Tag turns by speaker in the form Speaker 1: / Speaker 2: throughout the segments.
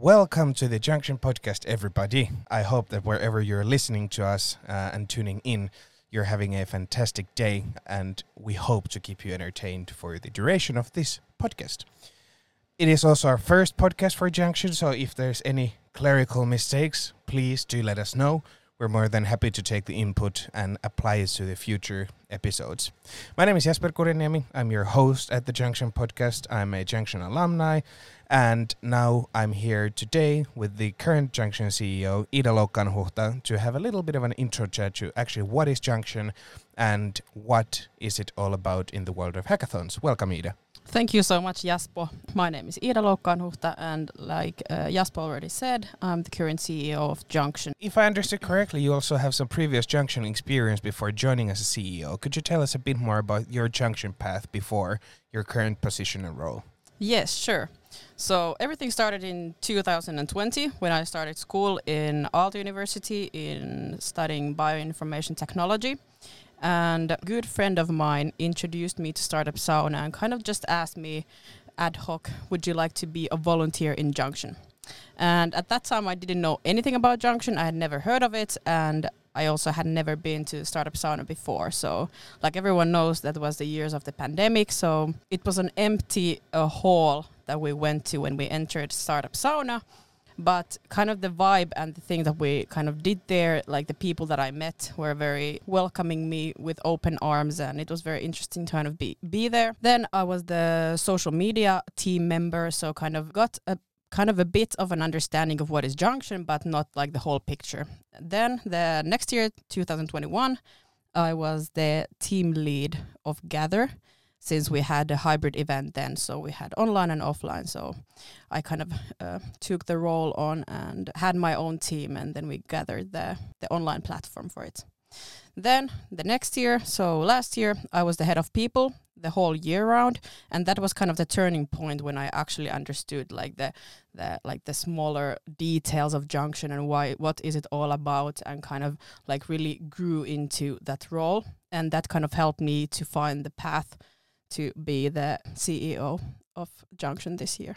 Speaker 1: Welcome to the Junction Podcast, everybody. I hope that wherever you're listening to us uh, and tuning in, you're having a fantastic day, and we hope to keep you entertained for the duration of this podcast. It is also our first podcast for Junction, so if there's any clerical mistakes, please do let us know. We're more than happy to take the input and apply it to the future episodes. My name is Jasper Kuriniemi. I'm your host at the Junction podcast. I'm a Junction alumni, and now I'm here today with the current Junction CEO, Iida Loukkaanhuhta, to have a little bit of an intro chat to actually what is Junction and what is it all about in the world of hackathons. Welcome, Iida.
Speaker 2: Thank you so much, Jaspo. My name is Iida Loukkaanhuhta, and like uh, Jaspo already said, I'm the current CEO of Junction.
Speaker 1: If I understood correctly, you also have some previous Junction experience before joining as a CEO. Could you tell us a bit more about your Junction path before your current position and role?
Speaker 2: Yes, sure. So everything started in 2020 when I started school in Aalto University in studying bioinformation technology. And a good friend of mine introduced me to Startup Sauna and kind of just asked me ad hoc, would you like to be a volunteer in Junction? And at that time, I didn't know anything about Junction. I had never heard of it. And I also had never been to Startup Sauna before. So, like everyone knows, that was the years of the pandemic. So, it was an empty uh, hall that we went to when we entered Startup Sauna but kind of the vibe and the thing that we kind of did there like the people that i met were very welcoming me with open arms and it was very interesting to kind of be be there. Then i was the social media team member so kind of got a kind of a bit of an understanding of what is junction but not like the whole picture. Then the next year 2021 i was the team lead of gather since we had a hybrid event then, so we had online and offline. So I kind of uh, took the role on and had my own team, and then we gathered the the online platform for it. Then the next year, so last year, I was the head of people the whole year round, and that was kind of the turning point when I actually understood like the the like the smaller details of Junction and why what is it all about, and kind of like really grew into that role, and that kind of helped me to find the path to be the CEO of Junction this year.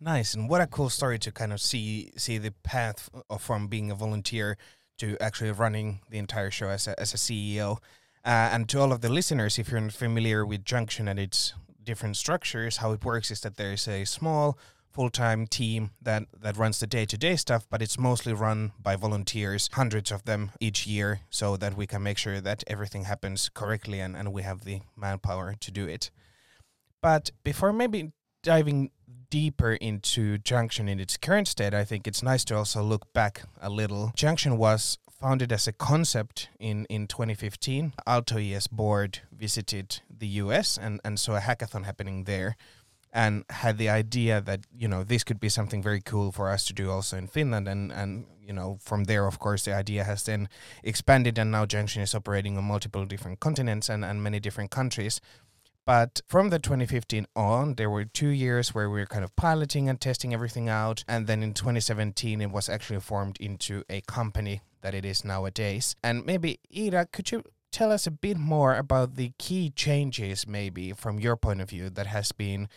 Speaker 1: Nice, and what a cool story to kind of see see the path of, from being a volunteer to actually running the entire show as a, as a CEO. Uh, and to all of the listeners, if you're familiar with Junction and its different structures, how it works is that there is a small full-time team that that runs the day-to-day stuff but it's mostly run by volunteers hundreds of them each year so that we can make sure that everything happens correctly and, and we have the manpower to do it. But before maybe diving deeper into junction in its current state i think it's nice to also look back a little. Junction was founded as a concept in, in 2015 Aalto ES board visited the us and, and saw a hackathon happening there and had the idea that you know this could be something very cool for us to do also in Finland. And and you know from there of course the idea has then expanded and now Junction is operating on multiple different continents and, and many different countries. But from the 2015 on there were two years where we were kind of piloting and testing everything out. And then in 2017 it was actually formed into a company that it is nowadays. And maybe Iida could you tell us a bit more about the key changes maybe from your point of view that has been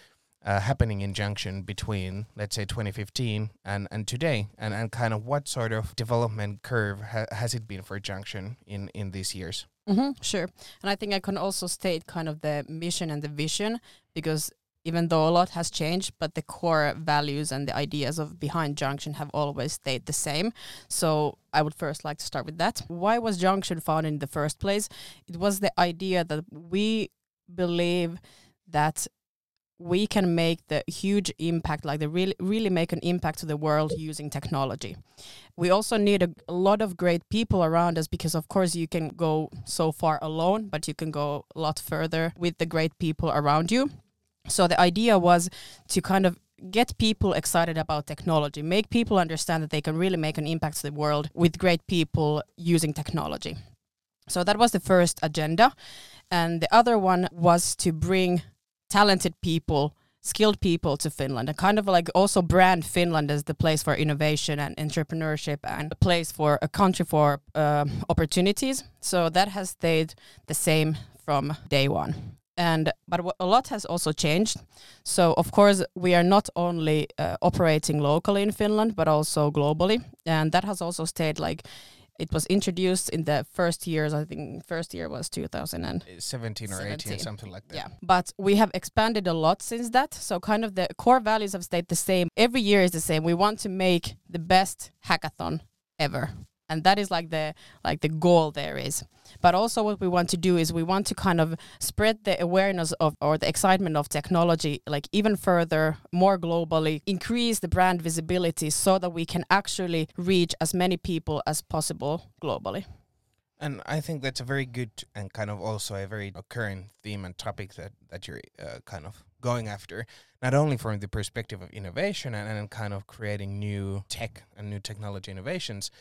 Speaker 1: uh, happening in Junction between, let's say, 2015 and, and today, and, and kind of what sort of development curve ha- has it been for Junction in, in these years?
Speaker 2: Mm-hmm, sure. And I think I can also state kind of the mission and the vision because even though a lot has changed, but the core values and the ideas of behind Junction have always stayed the same. So I would first like to start with that. Why was Junction founded in the first place? It was the idea that we believe that we can make the huge impact like the really really make an impact to the world using technology. We also need a, a, lot of great people around us because of course you can go so far alone but you can go a lot further with the great people around you. So the idea was to kind of get people excited about technology make people understand that they can really make an impact to the world with great people using technology. So that was the first agenda. And the other one was to bring talented people skilled people to Finland and kind of like also brand Finland as the place for innovation and entrepreneurship and a place for a country for uh, opportunities. So that has stayed the same from day one. and but a lot has also changed so of course we are not only uh, operating locally in finland but also globally and that has also stayed like it was introduced in the first years i think first year was 2017
Speaker 1: or 18 something like that.
Speaker 2: Yeah but we have expanded a lot since that. So kind of the core values have stayed the same. Every year is the same. We want to make the best hackathon ever and that is like the like the goal there is. But also what we want to do is we want to kind of spread the awareness of or the excitement of technology like even further more globally increase the brand visibility so that we can actually reach as many people as possible globally.
Speaker 1: And I think that's a very good and kind of also a very current theme and topic that, that you're uh, kind of going after, not only from the perspective of innovation and, and kind of creating new tech and new technology innovations,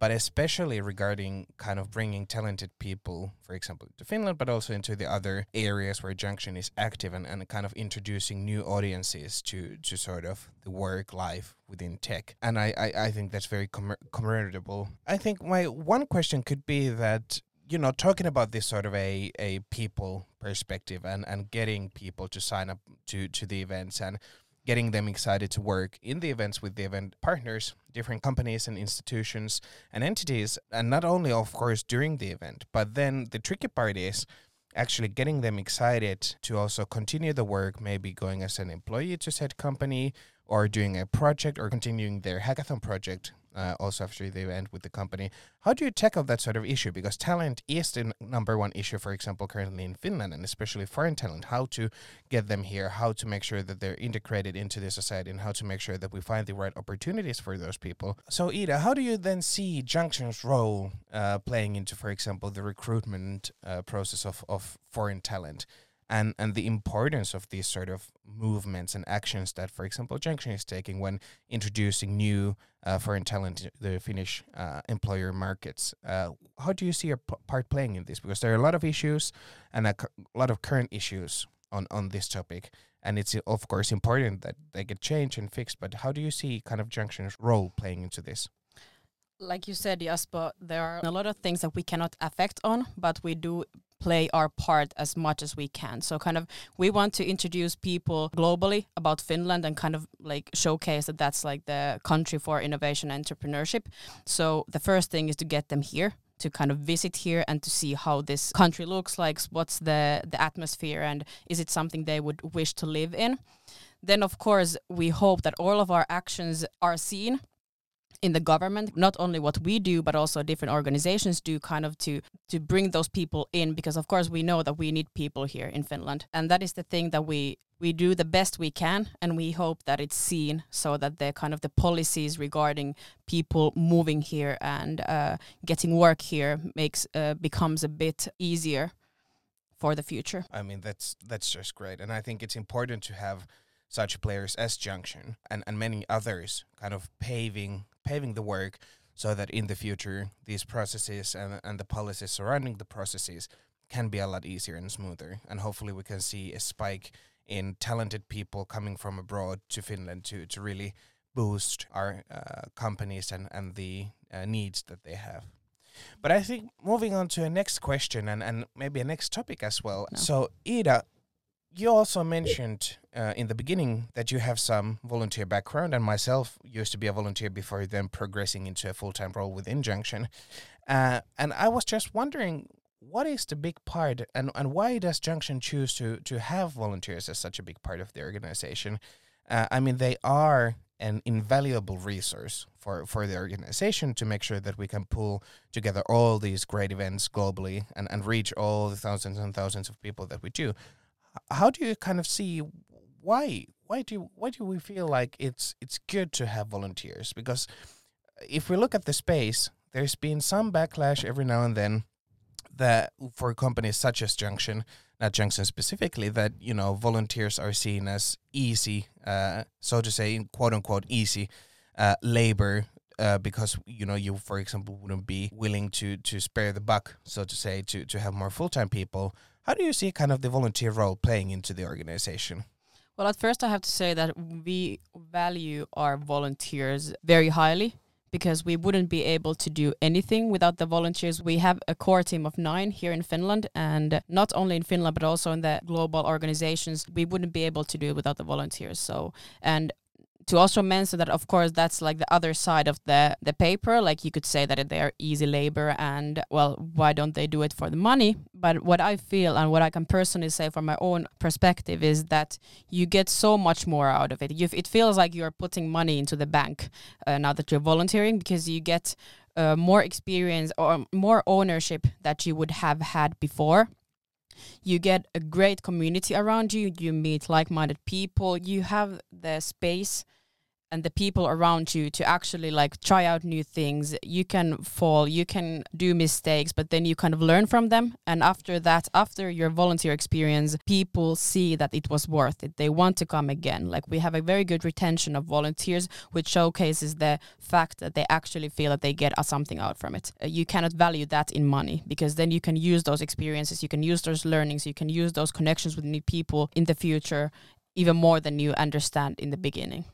Speaker 1: but especially regarding kind of bringing talented people, for example, to Finland, but also into the other areas where Junction is active and, and kind of introducing new audiences to, to sort of the work life within tech. And I, I, I think that's very com- commendable. I think my one question could be that you know talking about this sort of a, a people perspective and, and getting people to sign up to, to the events and getting them excited to work in the events with the event partners, different companies and institutions and entities. And not only, of course, during the event, but then the tricky part is actually getting them excited to also continue the work, maybe going as an employee to said company or doing a project or continuing their hackathon project uh, also after the event with the company. How do you tackle that sort of issue? Because talent is the n- number one issue, for example, currently in Finland, and especially foreign talent. How to get them here, how to make sure that they're integrated into the society, and how to make sure that we find the right opportunities for those people. So, Iida, how do you then see Junction's role uh, playing into, for example, the recruitment uh, process of, of foreign talent? And and the importance of these sort of movements and actions that, for example, Junction is taking when introducing new uh, foreign talent to the Finnish uh, employer markets. Uh, how do you see your part playing in this? Because there are a lot of issues and a lot of current issues on on this topic, and it's of course important that they get changed and fixed. But how do you see kind of Junction's role playing into this?
Speaker 2: like you said, Jasper, there are a lot of things that we cannot affect on, but we do play our part as much as we can. So kind of we want to introduce people globally about Finland and kind of like showcase that that's like the country for innovation and entrepreneurship. So the first thing is to get them here to kind of visit here and to see how this country looks like, what's the the atmosphere and is it something they would wish to live in. Then of course we hope that all of our actions are seen in the government not only what we do but also different organizations do kind of to to bring those people in because of course we know that we need people here in Finland. And that is the thing that we we do the best we can and we hope that it's seen so that the kind of the policies regarding people moving here and uh, getting work here makes uh, becomes a bit easier for the future.
Speaker 1: I mean that's that's just great. And i think it's important to have such players as junction and, and many others kind of paving paving the work so that in the future these processes and, and the policies surrounding the processes can be a lot easier and smoother. And hopefully we can see a spike in talented people coming from abroad to Finland to, to really boost our uh, companies and, and the uh, needs that they have. But I think moving on to a next question and, and maybe a next topic as well. No. So, Iida, you also mentioned uh, in the beginning that you have some volunteer background, and myself used to be a volunteer before then progressing into a full time role within Junction. Uh, and I was just wondering, what is the big part, and, and why does Junction choose to to have volunteers as such a big part of the organization? Uh, I mean, they are an invaluable resource for, for the organization to make sure that we can pull together all these great events globally and, and reach all the thousands and thousands of people that we do how do you kind of see why why do why do we feel like it's it's good to have volunteers? Because if we look at the space there's been some backlash every now and then that for companies such as junction not junction specifically that you know volunteers are seen as easy uh, so to say quote unquote easy uh, labor uh, because you know you for example wouldn't be willing to to spare the buck so to say to to have more full-time people how do you see kind of the volunteer role playing into the organization?
Speaker 2: Well, at first, I have to say that we value our volunteers very highly because we wouldn't be able to do anything without the volunteers. We have a core team of nine here in Finland, and not only in Finland but also in the global organizations. We wouldn't be able to do it without the volunteers. So, and to also mention that of course that's like the other side of the the paper. Like you could say that they're easy labor and well why don't they do it for the money? But what i feel and what i can personally say from my own perspective is that you get so much more out of it. You, it feels like you're putting money into the bank uh, now that you're volunteering because you get uh, more experience or more ownership that you would have had before you get a great community around you you meet like-minded people you have the space and the people around you to actually like try out new things. You can fall you can do mistakes but then you kind of learn from them. And after that after your volunteer experience people see that it was worth it. They want to come again. Like we have a very good retention of volunteers which showcases the fact that they actually feel that they get something out from it. Uh, you cannot value that in money because then you can use those experiences you can use those learnings you can use those connections with new people in the future even more than you understand in the beginning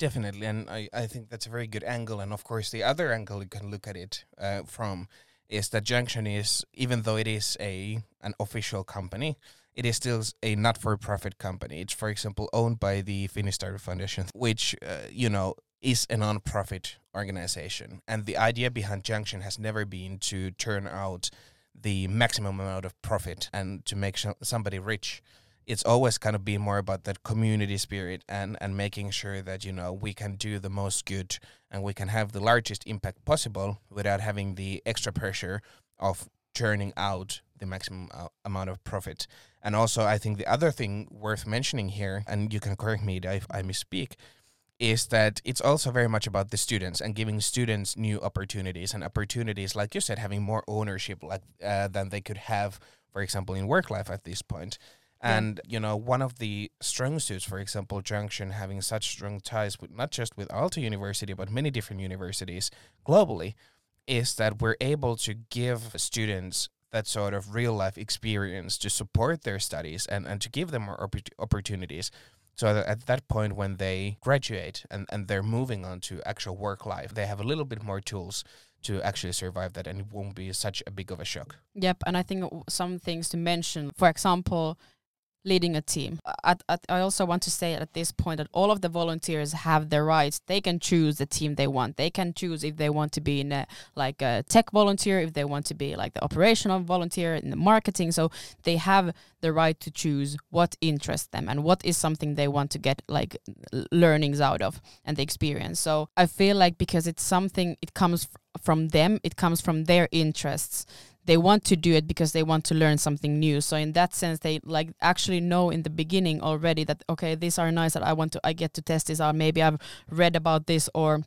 Speaker 1: Definitely, and I, I think that's a very good angle. And of course, the other angle you can look at it uh, from is that Junction is, even though it is a an official company, it is still a not-for-profit company. It's, for example, owned by the Finnish Startup Foundation, which uh, you know is a non-profit organization. And the idea behind Junction has never been to turn out the maximum amount of profit and to make somebody rich it's always kind of been more about that community spirit and and making sure that you know we can do the most good and we can have the largest impact possible without having the extra pressure of churning out the maximum uh, amount of profit. And also, I think the other thing worth mentioning here, and you can correct me if I misspeak, is that it's also very much about the students and giving students new opportunities and opportunities, like you said, having more ownership like uh, than they could have, for example, in work life at this point. And yeah. you know, one of the strong suits, for example, Junction having such strong ties with not just with Aalto University but many different universities globally, is that we're able to give students that sort of real life experience to support their studies and, and to give them more opp- opportunities. So that at that point, when they graduate and, and they're moving on to actual work life, they have a little bit more tools to actually survive that and it won't be such a big of a shock.
Speaker 2: Yep. And I think some things to mention, for example, leading a team. I, I, I, also want to say at this point that all of the volunteers have the rights. They can choose the team they want. They can choose if they want to be in a, like a tech volunteer, if they want to be like the operational volunteer in the marketing. So they have the right to choose what interests them and what is something they want to get like learnings out of and the experience. So I feel like because it's something, it comes from them, it comes from their interests they want to do it because they want to learn something new. So in that sense they like actually know in the beginning already that okay these are nice that i want to i get to test this or maybe i've read about this or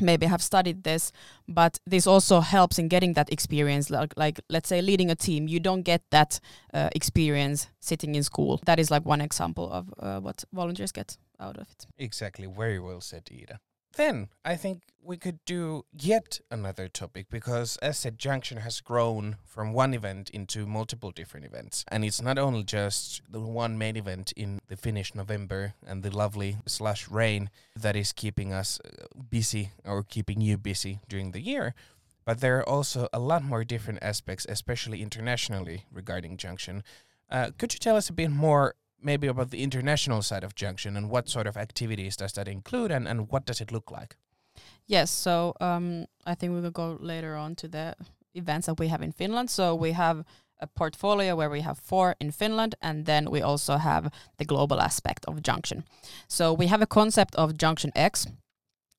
Speaker 2: maybe have studied this. But this also helps in getting that experience. Like, like let's say leading a team you don't get that uh, experience sitting in school. That is like one example of uh, what volunteers get out of it.
Speaker 1: Exactly. Very well said Iida then I think we could do yet another topic because as said Junction has grown from one event into multiple different events. And it's not only just the one main event in the Finnish November and the lovely slush rain that is keeping us uh, busy or keeping you busy during the year, but there are also a lot more different aspects, especially internationally, regarding Junction. Uh, could you tell us a bit more maybe about the international side of Junction and what sort of activities does that include and, and what does it look like?
Speaker 2: Yes, so um, I think we will go later on to the events that we have in Finland. So we have a portfolio where we have four in Finland, and then we also have the global aspect of Junction. So we have a concept of Junction X,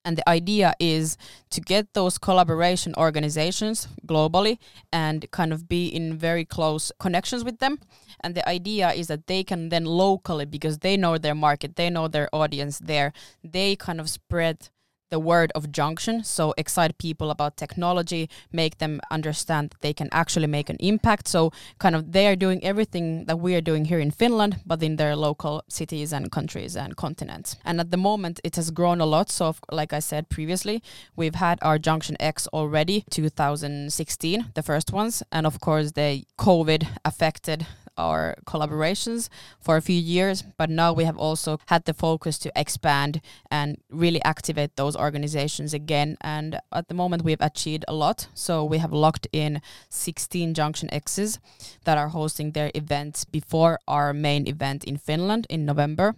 Speaker 2: and the idea is to get those collaboration organizations globally and kind of be in very close connections with them. And the idea is that they can then locally, because they know their market, they know their audience there, they kind of spread the word of junction so excite people about technology make them understand that they can actually make an impact. So kind of they are doing everything that we are doing here in finland but in their local cities and countries and continents. And at the moment it has grown a lot. So like i said previously we've had our junction x already 2016 the first ones. And of course the covid affected our collaborations for a few years, but now we have also had the focus to expand and really activate those organizations again. And at the moment, we've achieved a lot. So we have locked in 16 Junction X's that are hosting their events before our main event in Finland in November.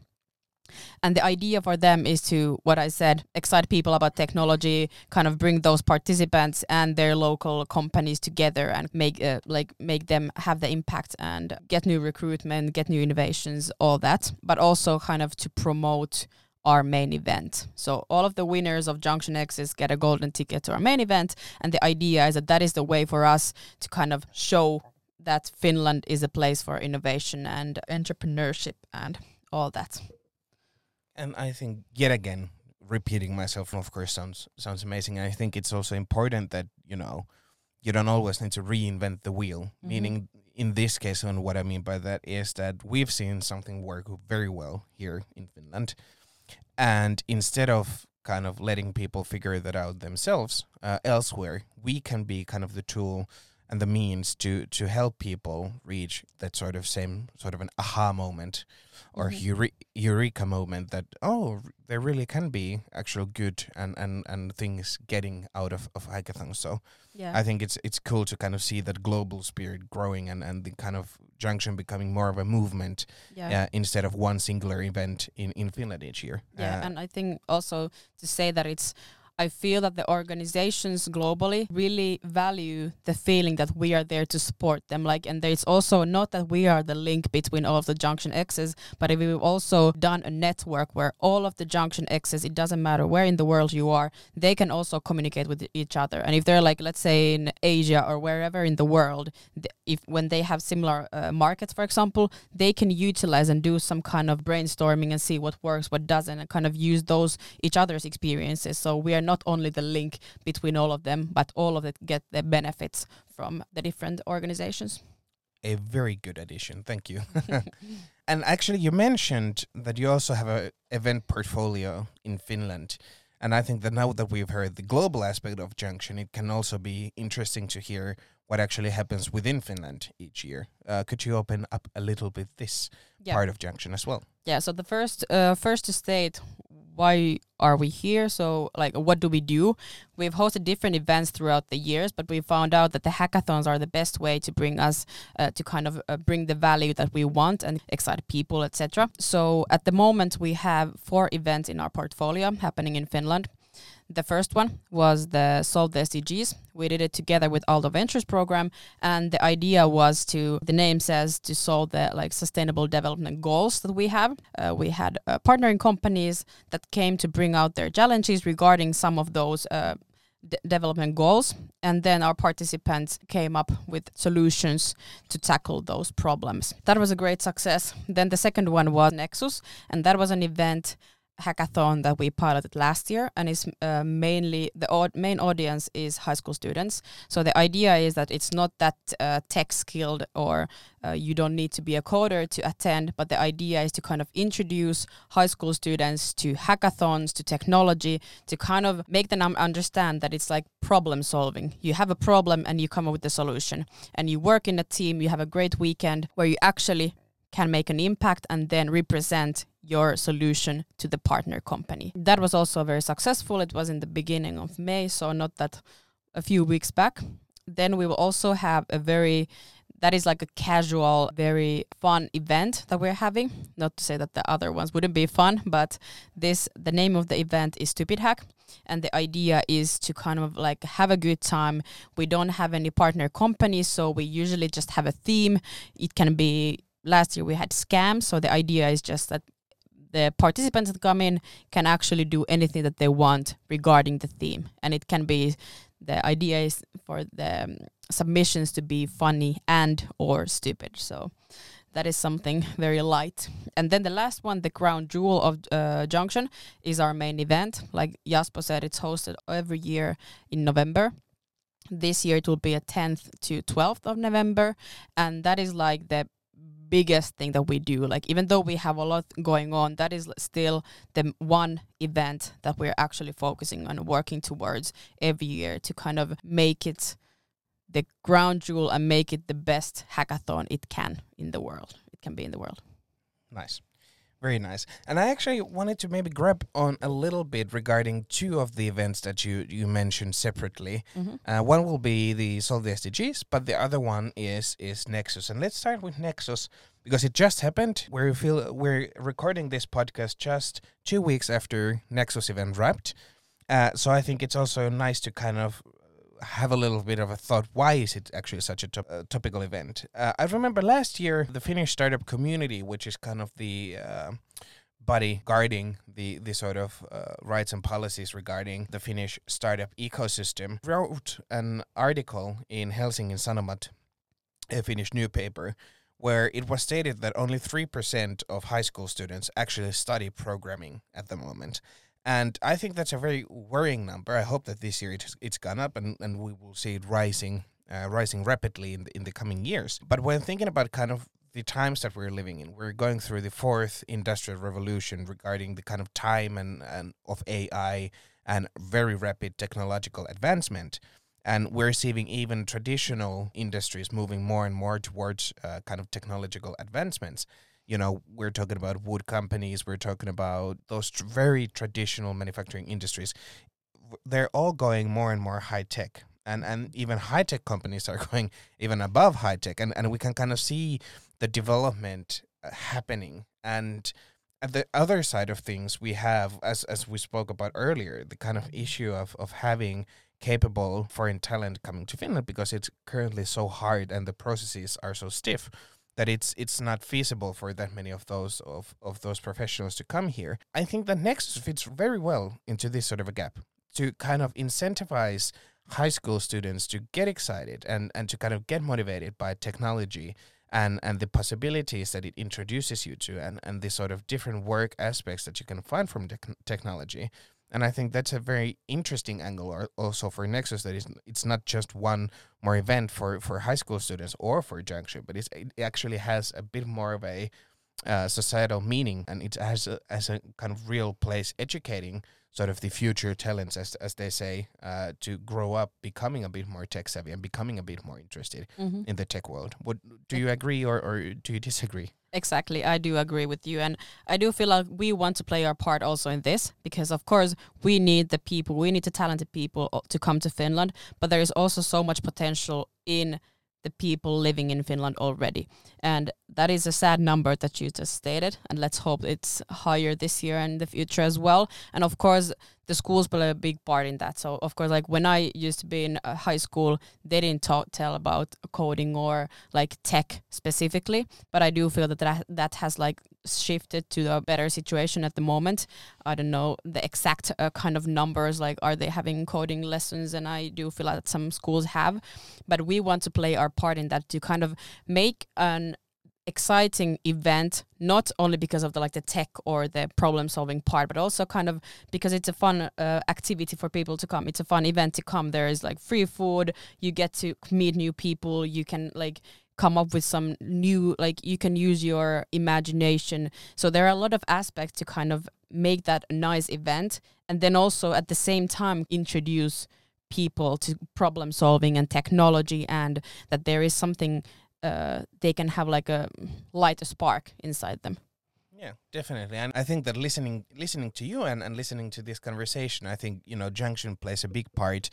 Speaker 2: And the idea for them is to, what I said, excite people about technology, kind of bring those participants and their local companies together and make uh, like make them have the impact and get new recruitment, get new innovations, all that. But also kind of to promote our main event. So all of the winners of Junction X's get a golden ticket to our main event, and the idea is that that is the way for us to kind of show that Finland is a place for innovation and entrepreneurship and all that.
Speaker 1: And I think yet again, repeating myself, of course, sounds sounds amazing. And I think it's also important that you know you don't always need to reinvent the wheel. Mm-hmm. Meaning, in this case, and what I mean by that is that we've seen something work very well here in Finland, and instead of kind of letting people figure that out themselves uh, elsewhere, we can be kind of the tool and the means to to help people reach that sort of same sort of an aha moment or mm-hmm. eureka moment that oh there really can be actual good and and and things getting out of of hackathons so yeah i think it's it's cool to kind of see that global spirit growing and and the kind of junction becoming more of a movement yeah. uh, instead of one singular event in in finland each year
Speaker 2: yeah uh, and i think also to say that it's I feel that the organizations globally really value the feeling that we are there to support them. Like, and it's also not that we are the link between all of the Junction X's, but we've also done a network where all of the Junction X's, it doesn't matter where in the world you are, they can also communicate with each other. And if they're like, let's say in Asia or wherever in the world, if when they have similar uh, markets, for example, they can utilize and do some kind of brainstorming and see what works, what doesn't, and kind of use those each other's experiences. So we are not only the link between all of them, but all of it get the benefits from the different organizations.
Speaker 1: A very good addition. Thank you. and actually, you mentioned that you also have a event portfolio in Finland. And I think that now that we've heard the global aspect of Junction, it can also be interesting to hear what actually happens within Finland each year. Uh, could you open up a little bit this yeah. part of Junction as well?
Speaker 2: Yeah. So the first, uh, first to state why are we here? So, like, what do we do? We've hosted different events throughout the years, but we found out that the hackathons are the best way to bring us uh, to kind of uh, bring the value that we want and excite people, etc. So, at the moment, we have four events in our portfolio happening in Finland. The first one was the Solve the SDGs. We did it together with Aalto Ventures program, and the idea was to the name says to solve the like sustainable development goals that we have. Uh, we had uh, partnering companies that came to bring out their challenges regarding some of those. Uh, development goals and then our participants came up with solutions to tackle those problems that was a great success then the second one was nexus and that was an event hackathon that we piloted last year and it's uh, mainly the od- main audience is high school students. So the idea is that it's not that uh, tech skilled or uh, you don't need to be a coder to attend but the idea is to kind of introduce high school students to hackathons to technology to kind of make them understand that it's like problem solving. You have a problem and you come up with the solution. And you work in a team you have a great weekend where you actually can make an impact and then represent your solution to the partner company. That was also very successful. It was in the beginning of May, so not that a few weeks back. Then we will also have a very that is like a casual, very fun event that we're having. Not to say that the other ones wouldn't be fun, but this the name of the event is Stupid Hack. And the idea is to kind of like have a good time. We don't have any partner companies, so we usually just have a theme. It can be last year we had scams. So the idea is just that the participants that come in can actually do anything that they want regarding the theme. And it can be the idea is for the um, submissions to be funny and or stupid. So that is something very light. And then the last one, the crown jewel of uh, Junction, is our main event. Like Jaspo said, it's hosted every year in November. This year it will be a 10th to 12th of November, and that is like the biggest thing that we do. Like even though we have a lot going on, that is still the one event that we're actually focusing on working towards every year to kind of make it the ground jewel and make it the best hackathon it can in the world. It can be in the world.
Speaker 1: Nice. Very nice. And I actually wanted to maybe grab on a little bit regarding two of the events that you, you mentioned separately.
Speaker 2: Mm-hmm.
Speaker 1: Uh, one will be the Solve the SDGs, but the other one is is Nexus. And let's start with Nexus because it just happened. Where We feel we're recording this podcast just two weeks after Nexus event wrapped. Uh, so I think it's also nice to kind of have a little bit of a thought why is it actually such a uh, topical event? Uh, i remember last year the finnish startup community which is kind of the uh, body guarding the, the sort of uh, rights and policies regarding the finnish startup ecosystem wrote an article in helsingin sanomat a finnish newspaper where it was stated that only 3% of high school students actually study programming at the moment and I think that's a very worrying number. I hope that this year it's, it's gone up and, and we will see it rising uh, rising rapidly in the, in the coming years. But when thinking about kind of the times that we're living in, we're going through the fourth industrial revolution regarding the kind of time and, and of AI and very rapid technological advancement. And we're seeing even traditional industries moving more and more towards uh, kind of technological advancements you know, we're talking about wood companies, we're talking about those tr- very traditional manufacturing industries. They're all going more and more high tech. And, and even high tech companies are going even above high tech. And, and we can kind of see the development uh, happening. And at the other side of things, we have, as, as we spoke about earlier, the kind of issue of, of having capable foreign talent coming to Finland because it's currently so hard and the processes are so stiff that it's it's not feasible for that many of those of, of those professionals to come here. I think that Nexus fits very well into this sort of a gap to kind of incentivize high school students to get excited and, and to kind of get motivated by technology and, and the possibilities that it introduces you to and, and the sort of different work aspects that you can find from te- technology and I think that's a very interesting angle also for Nexus that it's not just one more event for, for high school students or for Junction, but it actually has a bit more of a uh, societal meaning and it has a, as a kind of real place educating sort of the future talents, as, as they say, uh, to grow up becoming a bit more tech savvy and becoming a bit more interested mm-hmm. in the tech world. What, do you agree or, or do you disagree?
Speaker 2: Exactly, I do agree with you, and I do feel like we want to play our part also in this because, of course, we need the people, we need the talented people uh, to come to Finland, but there is also so much potential in the people living in Finland already. And that is a sad number that you just stated. And let's hope it's higher this year and the future as well. And of course, the schools play a big part in that. So of course, like when I used to be in high school, they didn't talk, tell about coding or like tech specifically. But I do feel that that, that has like shifted to a better situation at the moment. I don't know the exact uh, kind of numbers, like are they having coding lessons? And I do feel that some schools have, but we want to play our part in that to kind of make an exciting event not only because of the like the tech or the problem solving part but also kind of because it's a fun uh, activity for people to come it's a fun event to come there is like free food you get to meet new people you can like come up with some new like you can use your imagination. So there are a lot of aspects to kind of make that a nice event and then also at the same time introduce people to problem solving and technology and that there is something uh, they can have like a light a spark inside them.
Speaker 1: Yeah definitely. And i think that listening listening to you and, and listening to this conversation i think you know junction plays a big part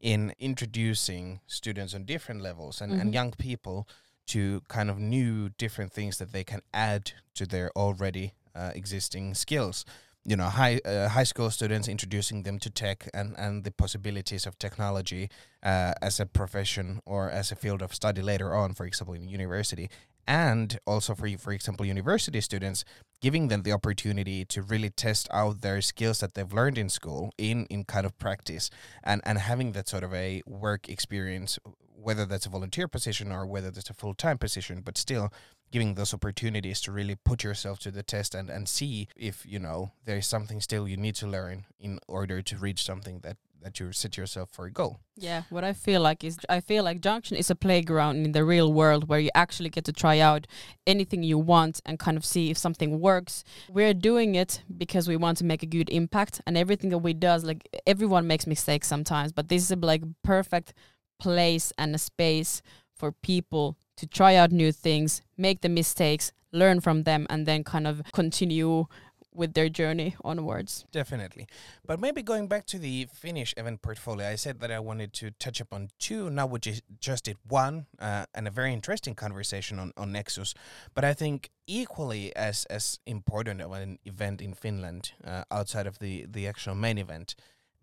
Speaker 1: in introducing students on different levels and, mm-hmm. and young people to kind of new different things that they can add to their already uh, existing skills. You know high uh, high school students introducing them to tech and and the possibilities of technology uh, as a profession or as a field of study later on for example in university. And also for for example university students giving them the opportunity to really test out their skills that they've learned in school in in kind of practice and and having that sort of a work experience whether that's a volunteer position or whether that's a full-time position but still giving those opportunities to really put yourself to the test and and see if you know there's something still you need to learn in order to reach something that that you set yourself for a goal.
Speaker 2: Yeah, what I feel like is I feel like Junction is a playground in the real world where you actually get to try out anything you want and kind of see if something works. We're doing it because we want to make a good impact and everything that we does like everyone makes mistakes sometimes, but this is a like perfect place and a space for people to try out new things, make the mistakes, learn from them, and then kind of continue with their journey onwards.
Speaker 1: Definitely. But maybe going back to the Finnish event portfolio, I said that I wanted to touch upon two. Now we just, did one uh, and a very interesting conversation on, on Nexus. But I think equally as, as important of an event in Finland uh, outside of the, the actual main event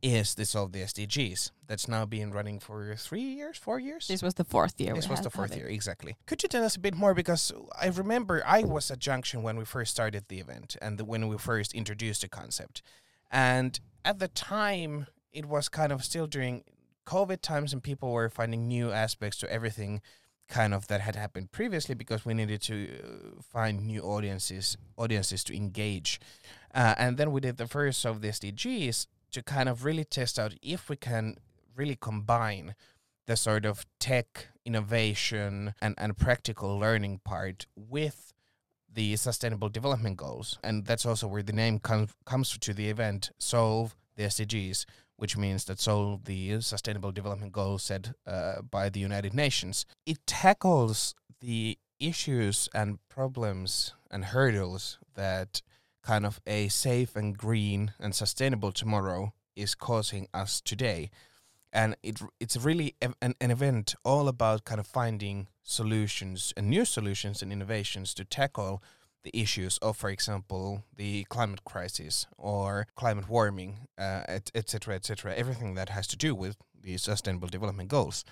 Speaker 1: is the Solve the SDGs that's now been running for three years, four years.
Speaker 2: This was the fourth year.
Speaker 1: This was the fourth year, exactly. Could you tell us a bit more? Because I remember I was at Junction when we first started the event and the, when we first introduced the concept. And at the time, it was kind of still during COVID times, and people were finding new aspects to everything kind of that had happened previously because we needed to uh, find new audiences audiences to engage uh, and then we did the first of the sdgs to kind of really test out if we can really combine the sort of tech innovation and, and practical learning part with the sustainable development goals. And that's also where the name comes comes to the event solve the sdgs which means that solve the sustainable development goals set uh, by the united nations. It tackles the issues and problems and hurdles that kind of a safe and green and sustainable tomorrow is causing us today. And it it's really an, an event all about kind of finding solutions and new solutions and innovations to tackle the issues of, for example, the climate crisis or climate warming, uh, etc., etc., et cetera. everything that has to do with the sustainable development goals.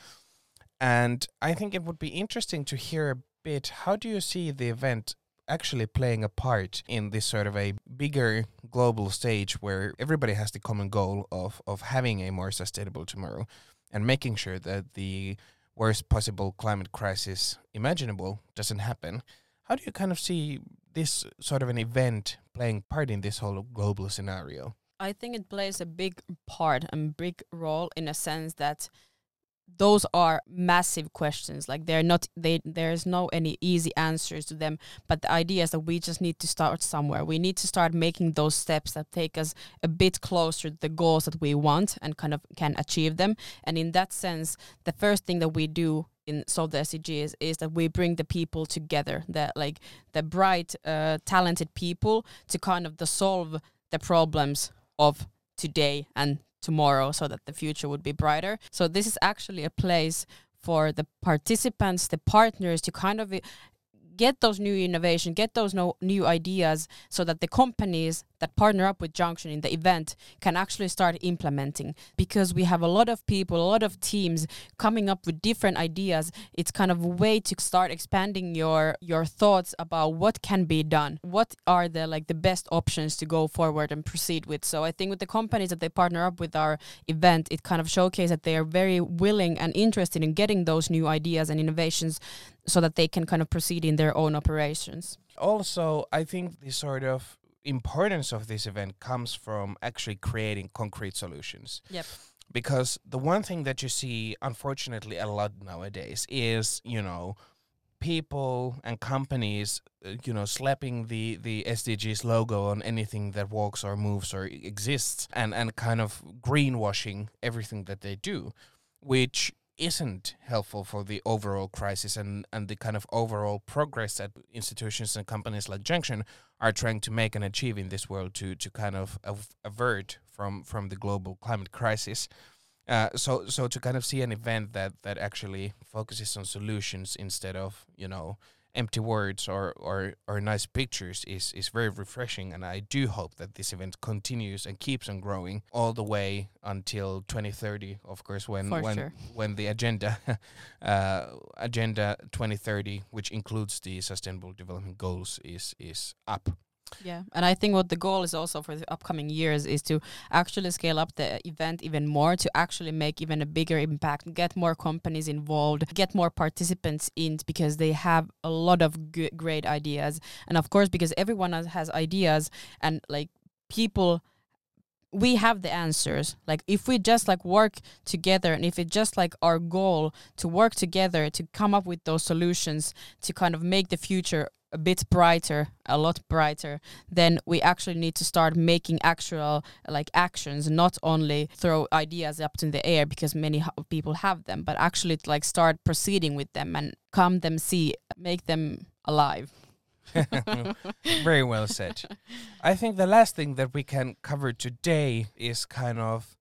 Speaker 1: And I think it would be interesting to hear a bit how do you see the event actually playing a part in this sort of a bigger global stage where everybody has the common goal of, of having a more sustainable tomorrow and making sure that the worst possible climate crisis imaginable doesn't happen. How do you kind of see this sort of an event playing part in this whole global scenario?
Speaker 2: I think it plays a big part and big role in a sense that those are massive questions. Like they're not they there's no any easy answers to them. But the idea is that we just need to start somewhere. We need to start making those steps that take us a bit closer to the goals that we want and kind of can achieve them. And in that sense the first thing that we do in solve the SDGs is that we bring the people together that like the bright uh, talented people to kind of the solve the problems of today and tomorrow so that the future would be brighter. So this is actually a place for the participants, the partners to kind of get those new innovation, get those no, new ideas so that the companies that partner up with Junction in the event can actually start implementing because we have a lot of people, a lot of teams coming up with different ideas. It's kind of a way to start expanding your your thoughts about what can be done. What are the like the best options to go forward and proceed with. So I think with the companies that they partner up with our event, it kind of showcases that they are very willing and interested in getting those new ideas and innovations so that they can kind of proceed in their own operations.
Speaker 1: Also, I think the sort of importance of this event comes from actually creating concrete solutions.
Speaker 2: Yep.
Speaker 1: Because the one thing that you see, unfortunately, a lot nowadays is, you know, people and companies, uh, you know, slapping the the SDGs logo on anything that walks or moves or exists, and and kind of greenwashing everything that they do, which isn't helpful for the overall crisis and, and the kind of overall progress that institutions and companies like Junction are trying to make and achieve in this world to to kind of avert from from the global climate crisis. Uh, so so to kind of see an event that that actually focuses on solutions instead of you know empty words or, or, or nice pictures is, is very refreshing. And I do hope that this event continues and keeps on growing all the way until 2030, of course, when when,
Speaker 2: sure.
Speaker 1: when the agenda uh, agenda 2030, which includes the sustainable development goals, is is up.
Speaker 2: Yeah, and I think what the goal is also for the upcoming years is to actually scale up the event even more to actually make even a bigger impact, get more companies involved, get more participants in because they have a lot of good, great ideas. And of course, because everyone has ideas and like people we have the answers like if we just like work together and if it's just like our goal to work together to come up with those solutions to kind of make the future a bit brighter, a lot brighter, then we actually need to start making actual like actions, not only throw ideas up in the air because many people have them, but actually like start proceeding with them and come them see, make them alive.
Speaker 1: Very well said. I think the last thing that we can cover today is kind of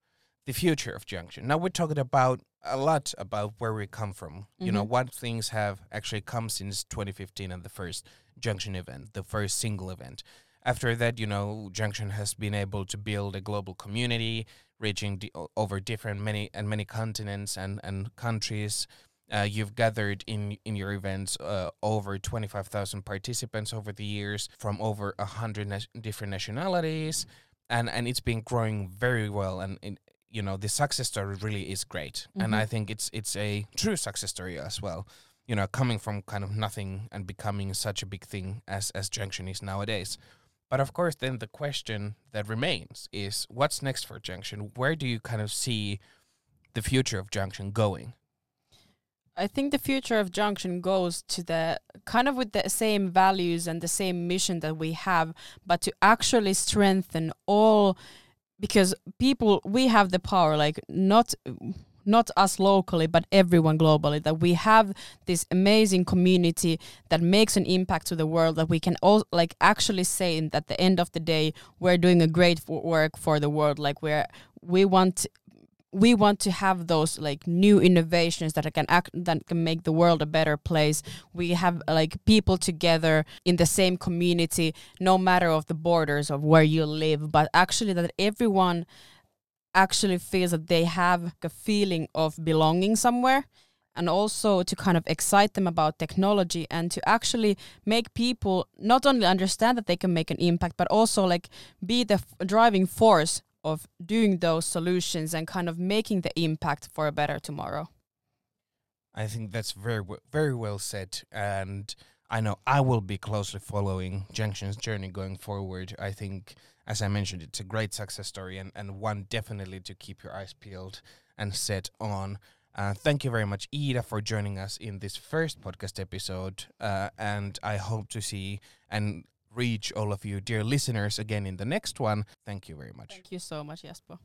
Speaker 1: the future of Junction. Now we're talking about a lot about where we come from. You know,
Speaker 2: Mhm.
Speaker 1: what things have actually come since 2015 and the first Junction event, the first single event. After that, you know, Junction has been able to build a global community, reaching di- over different many and many continents and and countries. Uh, you've gathered in in your events uh, over 25,000 participants over the years from over 100 nas- different nationalities and and it's been growing very well and, and you know the success story really is great. And
Speaker 2: Mhm.
Speaker 1: i think it's it's a true success story as well. You know coming from kind of nothing and becoming such a big thing as as junction is nowadays. But of course then the question that remains is what's next for junction where do you kind of see the future of junction going?
Speaker 2: I think the future of Junction goes to the kind of with the same values and the same mission that we have, but to actually strengthen all because people we have the power, like not not us locally, but everyone globally, that we have this amazing community that makes an impact to the world that we can all like actually say that at the end of the day we're doing a great work for the world. Like we're we want we want to have those like new innovations that can act that can make the world a better place. We have like people together in the same community no matter of the borders of where you live. But actually that everyone actually feels that they have a feeling of belonging somewhere and also to kind of excite them about technology and to actually make people not only understand that they can make an impact but also like be the f- driving force of doing those solutions and kind of making the impact for a better tomorrow.
Speaker 1: I think that's very very well said, and I know I will be closely following Junction's journey going forward. I think, as I mentioned, it's a great success story and, and one definitely to keep your eyes peeled and set on. Uh, thank you very much, Iida, for joining us in this first podcast episode, uh, and I hope to see and reach all of you, dear listeners, again in the next one. Thank you very much.
Speaker 2: Thank you so much, Jesper.